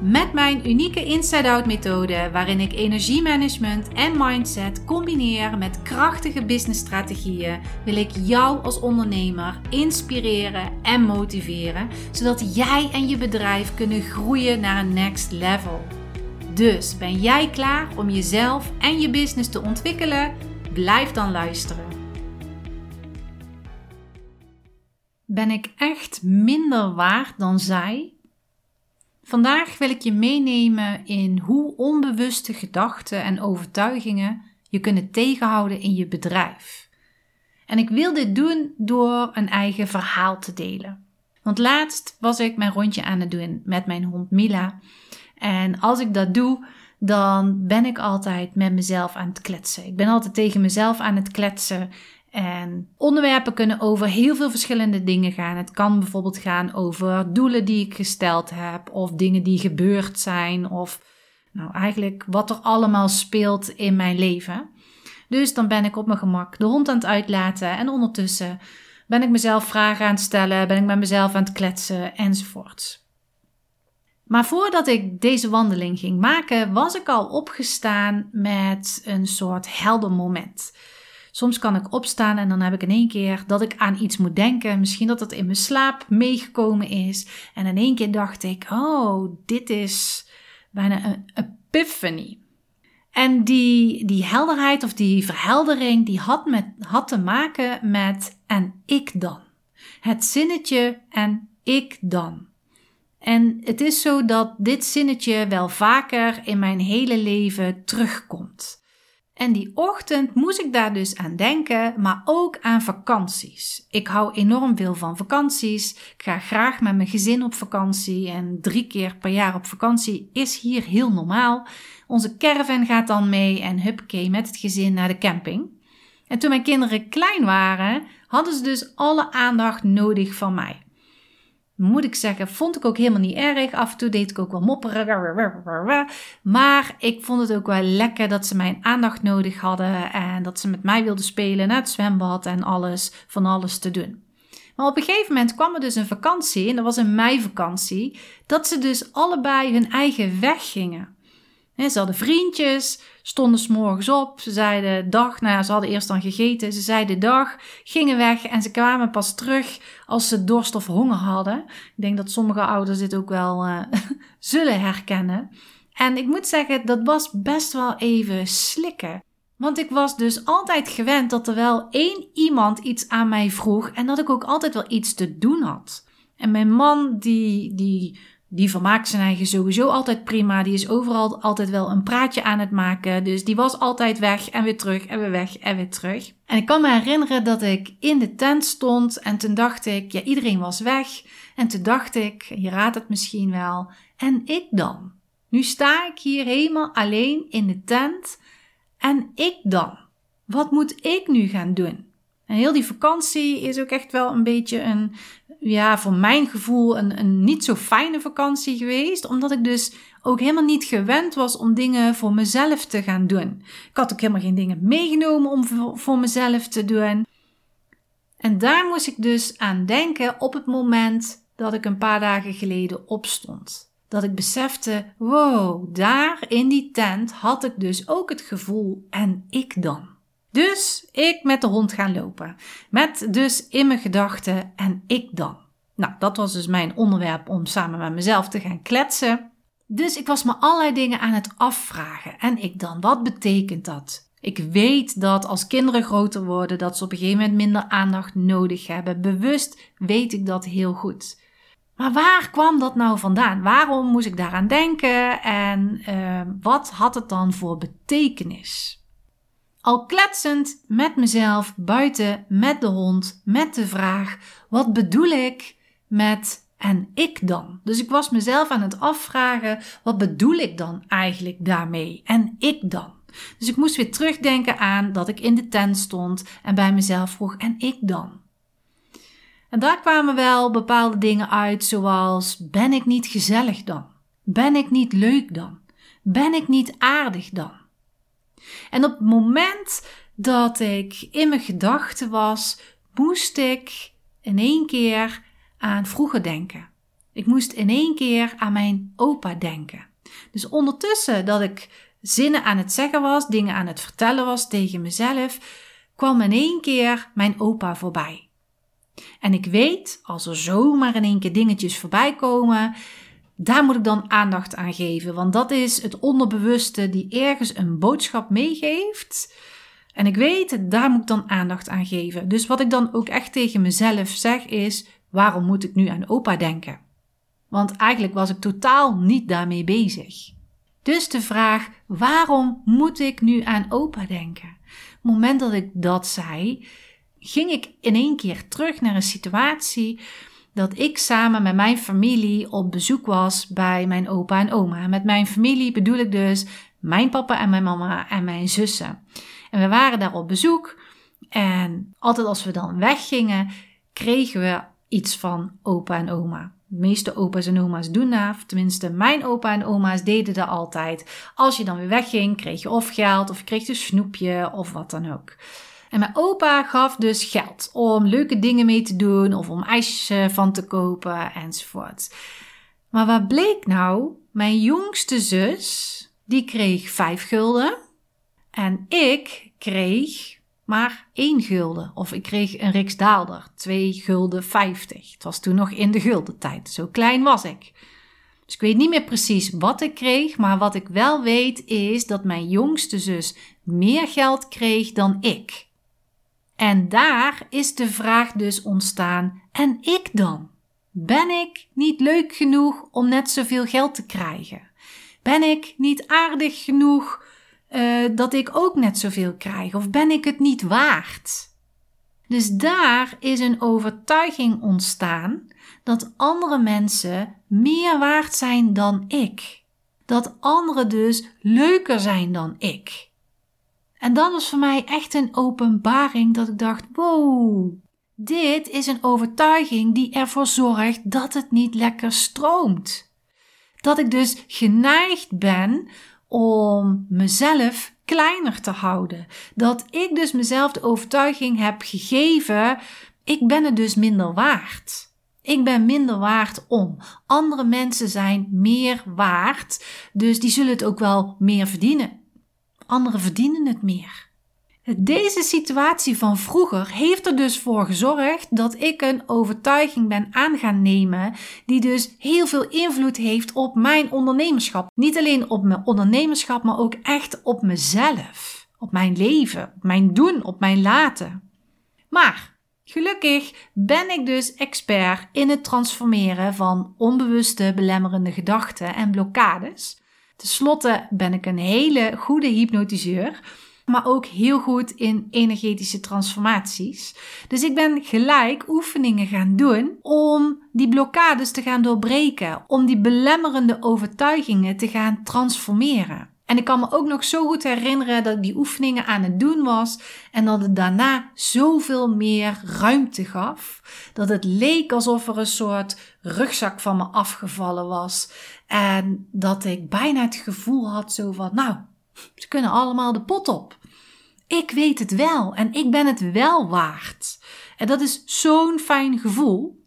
Met mijn unieke inside-out methode, waarin ik energiemanagement en mindset combineer met krachtige businessstrategieën, wil ik jou als ondernemer inspireren en motiveren, zodat jij en je bedrijf kunnen groeien naar een next level. Dus ben jij klaar om jezelf en je business te ontwikkelen? Blijf dan luisteren. Ben ik echt minder waard dan zij? Vandaag wil ik je meenemen in hoe onbewuste gedachten en overtuigingen je kunnen tegenhouden in je bedrijf. En ik wil dit doen door een eigen verhaal te delen. Want laatst was ik mijn rondje aan het doen met mijn hond Mila. En als ik dat doe, dan ben ik altijd met mezelf aan het kletsen. Ik ben altijd tegen mezelf aan het kletsen. En onderwerpen kunnen over heel veel verschillende dingen gaan. Het kan bijvoorbeeld gaan over doelen die ik gesteld heb, of dingen die gebeurd zijn, of nou eigenlijk wat er allemaal speelt in mijn leven. Dus dan ben ik op mijn gemak de hond aan het uitlaten en ondertussen ben ik mezelf vragen aan het stellen, ben ik met mezelf aan het kletsen enzovoort. Maar voordat ik deze wandeling ging maken, was ik al opgestaan met een soort helder moment. Soms kan ik opstaan en dan heb ik in één keer dat ik aan iets moet denken. Misschien dat het in mijn slaap meegekomen is. En in één keer dacht ik: oh, dit is bijna een epiphany. En die, die helderheid of die verheldering, die had, met, had te maken met en ik dan. Het zinnetje en ik dan. En het is zo dat dit zinnetje wel vaker in mijn hele leven terugkomt. En die ochtend moest ik daar dus aan denken, maar ook aan vakanties. Ik hou enorm veel van vakanties. Ik ga graag met mijn gezin op vakantie en drie keer per jaar op vakantie is hier heel normaal. Onze caravan gaat dan mee en huppakee met het gezin naar de camping. En toen mijn kinderen klein waren, hadden ze dus alle aandacht nodig van mij moet ik zeggen, vond ik ook helemaal niet erg. Af en toe deed ik ook wel mopperen. Maar ik vond het ook wel lekker dat ze mijn aandacht nodig hadden. En dat ze met mij wilden spelen naar het zwembad en alles, van alles te doen. Maar op een gegeven moment kwam er dus een vakantie, en dat was een meivakantie, dat ze dus allebei hun eigen weg gingen. Ze hadden vriendjes, stonden s morgens op, ze zeiden dag, nou ze hadden eerst dan gegeten, ze zeiden dag, gingen weg en ze kwamen pas terug als ze dorst of honger hadden. Ik denk dat sommige ouders dit ook wel uh, zullen herkennen. En ik moet zeggen, dat was best wel even slikken. Want ik was dus altijd gewend dat er wel één iemand iets aan mij vroeg en dat ik ook altijd wel iets te doen had. En mijn man, die, die die vermaakt zijn eigen sowieso altijd prima. Die is overal altijd wel een praatje aan het maken. Dus die was altijd weg en weer terug en weer weg en weer terug. En ik kan me herinneren dat ik in de tent stond en toen dacht ik, ja, iedereen was weg. En toen dacht ik, je raadt het misschien wel, en ik dan? Nu sta ik hier helemaal alleen in de tent en ik dan? Wat moet ik nu gaan doen? En heel die vakantie is ook echt wel een beetje een, ja, voor mijn gevoel een, een niet zo fijne vakantie geweest. Omdat ik dus ook helemaal niet gewend was om dingen voor mezelf te gaan doen. Ik had ook helemaal geen dingen meegenomen om voor, voor mezelf te doen. En daar moest ik dus aan denken op het moment dat ik een paar dagen geleden opstond. Dat ik besefte, wow, daar in die tent had ik dus ook het gevoel en ik dan. Dus ik met de hond gaan lopen. Met dus in mijn gedachten en ik dan. Nou, dat was dus mijn onderwerp om samen met mezelf te gaan kletsen. Dus ik was me allerlei dingen aan het afvragen. En ik dan, wat betekent dat? Ik weet dat als kinderen groter worden, dat ze op een gegeven moment minder aandacht nodig hebben. Bewust weet ik dat heel goed. Maar waar kwam dat nou vandaan? Waarom moest ik daaraan denken? En uh, wat had het dan voor betekenis? Al kletsend met mezelf buiten met de hond met de vraag: wat bedoel ik met en ik dan? Dus ik was mezelf aan het afvragen: wat bedoel ik dan eigenlijk daarmee? En ik dan? Dus ik moest weer terugdenken aan dat ik in de tent stond en bij mezelf vroeg: en ik dan? En daar kwamen wel bepaalde dingen uit, zoals: ben ik niet gezellig dan? Ben ik niet leuk dan? Ben ik niet aardig dan? En op het moment dat ik in mijn gedachten was, moest ik in één keer aan vroeger denken. Ik moest in één keer aan mijn opa denken. Dus ondertussen dat ik zinnen aan het zeggen was, dingen aan het vertellen was tegen mezelf, kwam in één keer mijn opa voorbij. En ik weet, als er zomaar in één keer dingetjes voorbij komen, daar moet ik dan aandacht aan geven. Want dat is het onderbewuste die ergens een boodschap meegeeft. En ik weet, daar moet ik dan aandacht aan geven. Dus wat ik dan ook echt tegen mezelf zeg is: waarom moet ik nu aan opa denken? Want eigenlijk was ik totaal niet daarmee bezig. Dus de vraag: waarom moet ik nu aan opa denken? Op het moment dat ik dat zei, ging ik in één keer terug naar een situatie dat ik samen met mijn familie op bezoek was bij mijn opa en oma. Met mijn familie bedoel ik dus mijn papa en mijn mama en mijn zussen. En we waren daar op bezoek. En altijd als we dan weggingen, kregen we iets van opa en oma. De meeste opa's en oma's doen dat. Tenminste, mijn opa en oma's deden dat altijd. Als je dan weer wegging, kreeg je of geld, of je kreeg een snoepje, of wat dan ook. En mijn opa gaf dus geld om leuke dingen mee te doen, of om ijsjes van te kopen, enzovoort. Maar wat bleek nou? Mijn jongste zus, die kreeg vijf gulden. En ik kreeg maar één gulden. Of ik kreeg een riksdaalder, twee gulden vijftig. Het was toen nog in de guldentijd, zo klein was ik. Dus ik weet niet meer precies wat ik kreeg, maar wat ik wel weet is dat mijn jongste zus meer geld kreeg dan ik. En daar is de vraag dus ontstaan: en ik dan? Ben ik niet leuk genoeg om net zoveel geld te krijgen? Ben ik niet aardig genoeg uh, dat ik ook net zoveel krijg? Of ben ik het niet waard? Dus daar is een overtuiging ontstaan dat andere mensen meer waard zijn dan ik. Dat anderen dus leuker zijn dan ik. En dat was voor mij echt een openbaring dat ik dacht: wow, dit is een overtuiging die ervoor zorgt dat het niet lekker stroomt. Dat ik dus geneigd ben om mezelf kleiner te houden. Dat ik dus mezelf de overtuiging heb gegeven, ik ben het dus minder waard. Ik ben minder waard om. Andere mensen zijn meer waard, dus die zullen het ook wel meer verdienen. Anderen verdienen het meer. Deze situatie van vroeger heeft er dus voor gezorgd dat ik een overtuiging ben aan gaan nemen, die dus heel veel invloed heeft op mijn ondernemerschap. Niet alleen op mijn ondernemerschap, maar ook echt op mezelf, op mijn leven, op mijn doen, op mijn laten. Maar Gelukkig ben ik dus expert in het transformeren van onbewuste belemmerende gedachten en blokkades. Ten slotte ben ik een hele goede hypnotiseur maar ook heel goed in energetische transformaties. Dus ik ben gelijk oefeningen gaan doen om die blokkades te gaan doorbreken, om die belemmerende overtuigingen te gaan transformeren. En ik kan me ook nog zo goed herinneren dat ik die oefeningen aan het doen was en dat het daarna zoveel meer ruimte gaf. Dat het leek alsof er een soort rugzak van me afgevallen was. En dat ik bijna het gevoel had zo van, nou, ze kunnen allemaal de pot op. Ik weet het wel en ik ben het wel waard. En dat is zo'n fijn gevoel.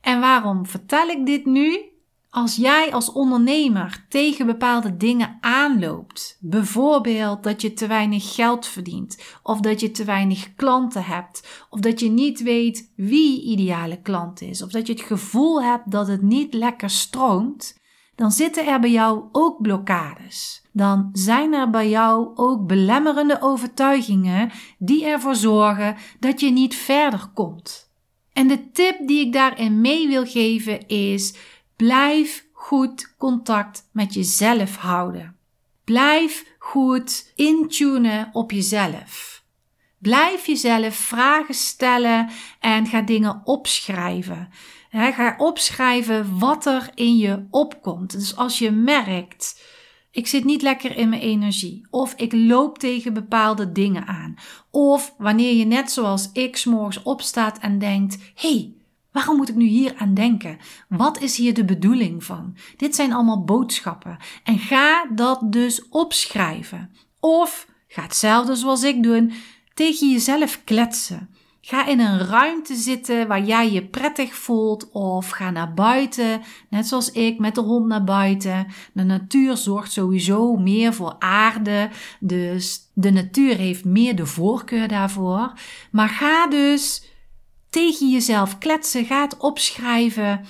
En waarom vertel ik dit nu? Als jij als ondernemer tegen bepaalde dingen aanloopt, bijvoorbeeld dat je te weinig geld verdient, of dat je te weinig klanten hebt, of dat je niet weet wie ideale klant is, of dat je het gevoel hebt dat het niet lekker stroomt, dan zitten er bij jou ook blokkades. Dan zijn er bij jou ook belemmerende overtuigingen die ervoor zorgen dat je niet verder komt. En de tip die ik daarin mee wil geven is: blijf goed contact met jezelf houden. Blijf goed intunen op jezelf. Blijf jezelf vragen stellen en ga dingen opschrijven ga opschrijven wat er in je opkomt. Dus als je merkt, ik zit niet lekker in mijn energie. Of ik loop tegen bepaalde dingen aan. Of wanneer je net zoals ik morgens opstaat en denkt, hey, Waarom moet ik nu hier aan denken? Wat is hier de bedoeling van? Dit zijn allemaal boodschappen. En ga dat dus opschrijven. Of ga hetzelfde zoals ik doen, tegen jezelf kletsen. Ga in een ruimte zitten waar jij je prettig voelt of ga naar buiten, net zoals ik met de hond naar buiten. De natuur zorgt sowieso meer voor aarde, dus de natuur heeft meer de voorkeur daarvoor. Maar ga dus tegen jezelf kletsen, ga het opschrijven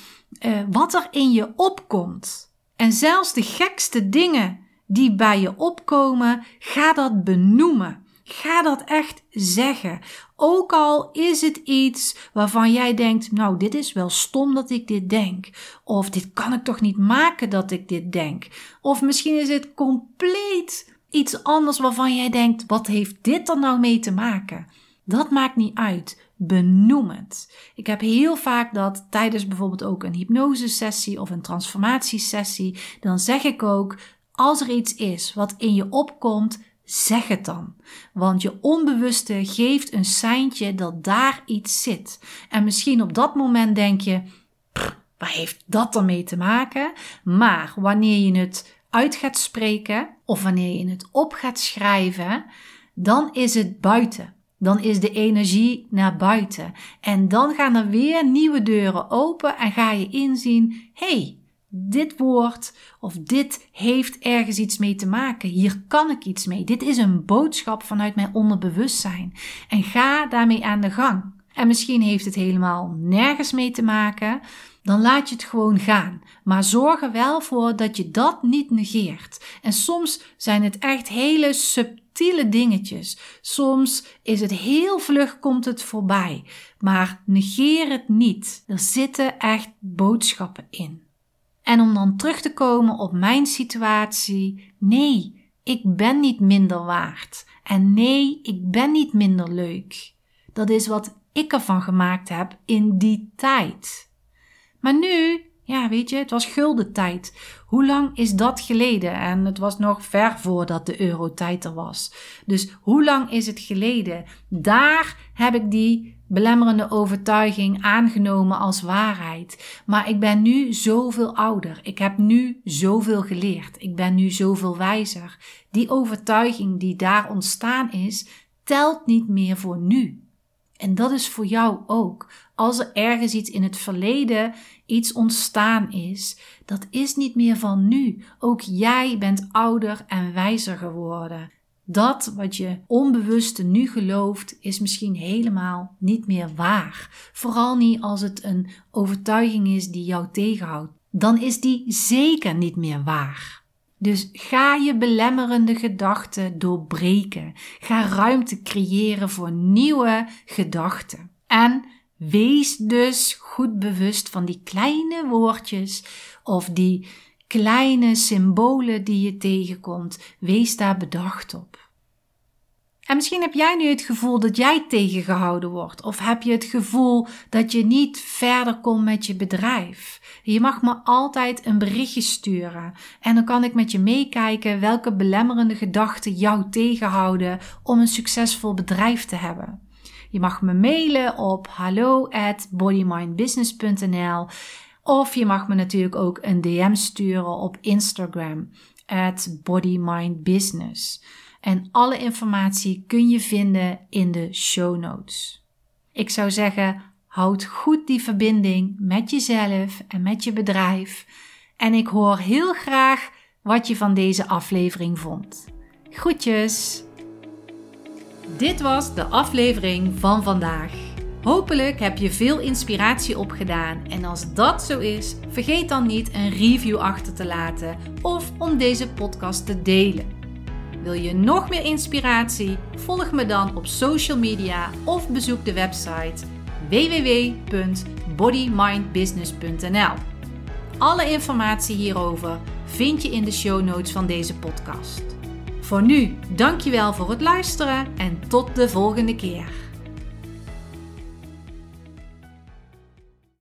uh, wat er in je opkomt. En zelfs de gekste dingen die bij je opkomen, ga dat benoemen. Ga dat echt zeggen. Ook al is het iets waarvan jij denkt: Nou, dit is wel stom dat ik dit denk. Of dit kan ik toch niet maken dat ik dit denk. Of misschien is het compleet iets anders waarvan jij denkt: Wat heeft dit er nou mee te maken? Dat maakt niet uit. Benoem het. Ik heb heel vaak dat tijdens bijvoorbeeld ook een hypnosesessie of een transformatiesessie, dan zeg ik ook: als er iets is wat in je opkomt, zeg het dan. Want je onbewuste geeft een seintje dat daar iets zit. En misschien op dat moment denk je, waar heeft dat ermee te maken? Maar wanneer je het uit gaat spreken of wanneer je het op gaat schrijven, dan is het buiten. Dan is de energie naar buiten. En dan gaan er weer nieuwe deuren open en ga je inzien: hey, dit woord of dit heeft ergens iets mee te maken. Hier kan ik iets mee. Dit is een boodschap vanuit mijn onderbewustzijn. En ga daarmee aan de gang. En misschien heeft het helemaal nergens mee te maken. Dan laat je het gewoon gaan. Maar zorg er wel voor dat je dat niet negeert. En soms zijn het echt hele subtiele dingetjes. Soms is het heel vlug, komt het voorbij. Maar negeer het niet. Er zitten echt boodschappen in. En om dan terug te komen op mijn situatie, nee, ik ben niet minder waard. En nee, ik ben niet minder leuk. Dat is wat ik ervan gemaakt heb in die tijd. Maar nu, ja, weet je, het was gulden tijd. Hoe lang is dat geleden? En het was nog ver voordat de eurotijd er was. Dus hoe lang is het geleden? Daar heb ik die belemmerende overtuiging aangenomen als waarheid. Maar ik ben nu zoveel ouder. Ik heb nu zoveel geleerd. Ik ben nu zoveel wijzer. Die overtuiging die daar ontstaan is, telt niet meer voor nu. En dat is voor jou ook. Als er ergens iets in het verleden, iets ontstaan is, dat is niet meer van nu. Ook jij bent ouder en wijzer geworden. Dat wat je onbewuste nu gelooft, is misschien helemaal niet meer waar. Vooral niet als het een overtuiging is die jou tegenhoudt. Dan is die zeker niet meer waar. Dus ga je belemmerende gedachten doorbreken. Ga ruimte creëren voor nieuwe gedachten. En wees dus goed bewust van die kleine woordjes of die kleine symbolen die je tegenkomt. Wees daar bedacht op. En misschien heb jij nu het gevoel dat jij tegengehouden wordt, of heb je het gevoel dat je niet verder komt met je bedrijf. Je mag me altijd een berichtje sturen en dan kan ik met je meekijken welke belemmerende gedachten jou tegenhouden om een succesvol bedrijf te hebben. Je mag me mailen op hallo at bodymindbusiness.nl of je mag me natuurlijk ook een DM sturen op Instagram at bodymindbusiness. En alle informatie kun je vinden in de show notes. Ik zou zeggen, houd goed die verbinding met jezelf en met je bedrijf. En ik hoor heel graag wat je van deze aflevering vond. Groetjes! Dit was de aflevering van vandaag. Hopelijk heb je veel inspiratie opgedaan en als dat zo is, vergeet dan niet een review achter te laten of om deze podcast te delen. Wil je nog meer inspiratie? Volg me dan op social media of bezoek de website www.bodymindbusiness.nl. Alle informatie hierover vind je in de show notes van deze podcast. Voor nu, dankjewel voor het luisteren en tot de volgende keer.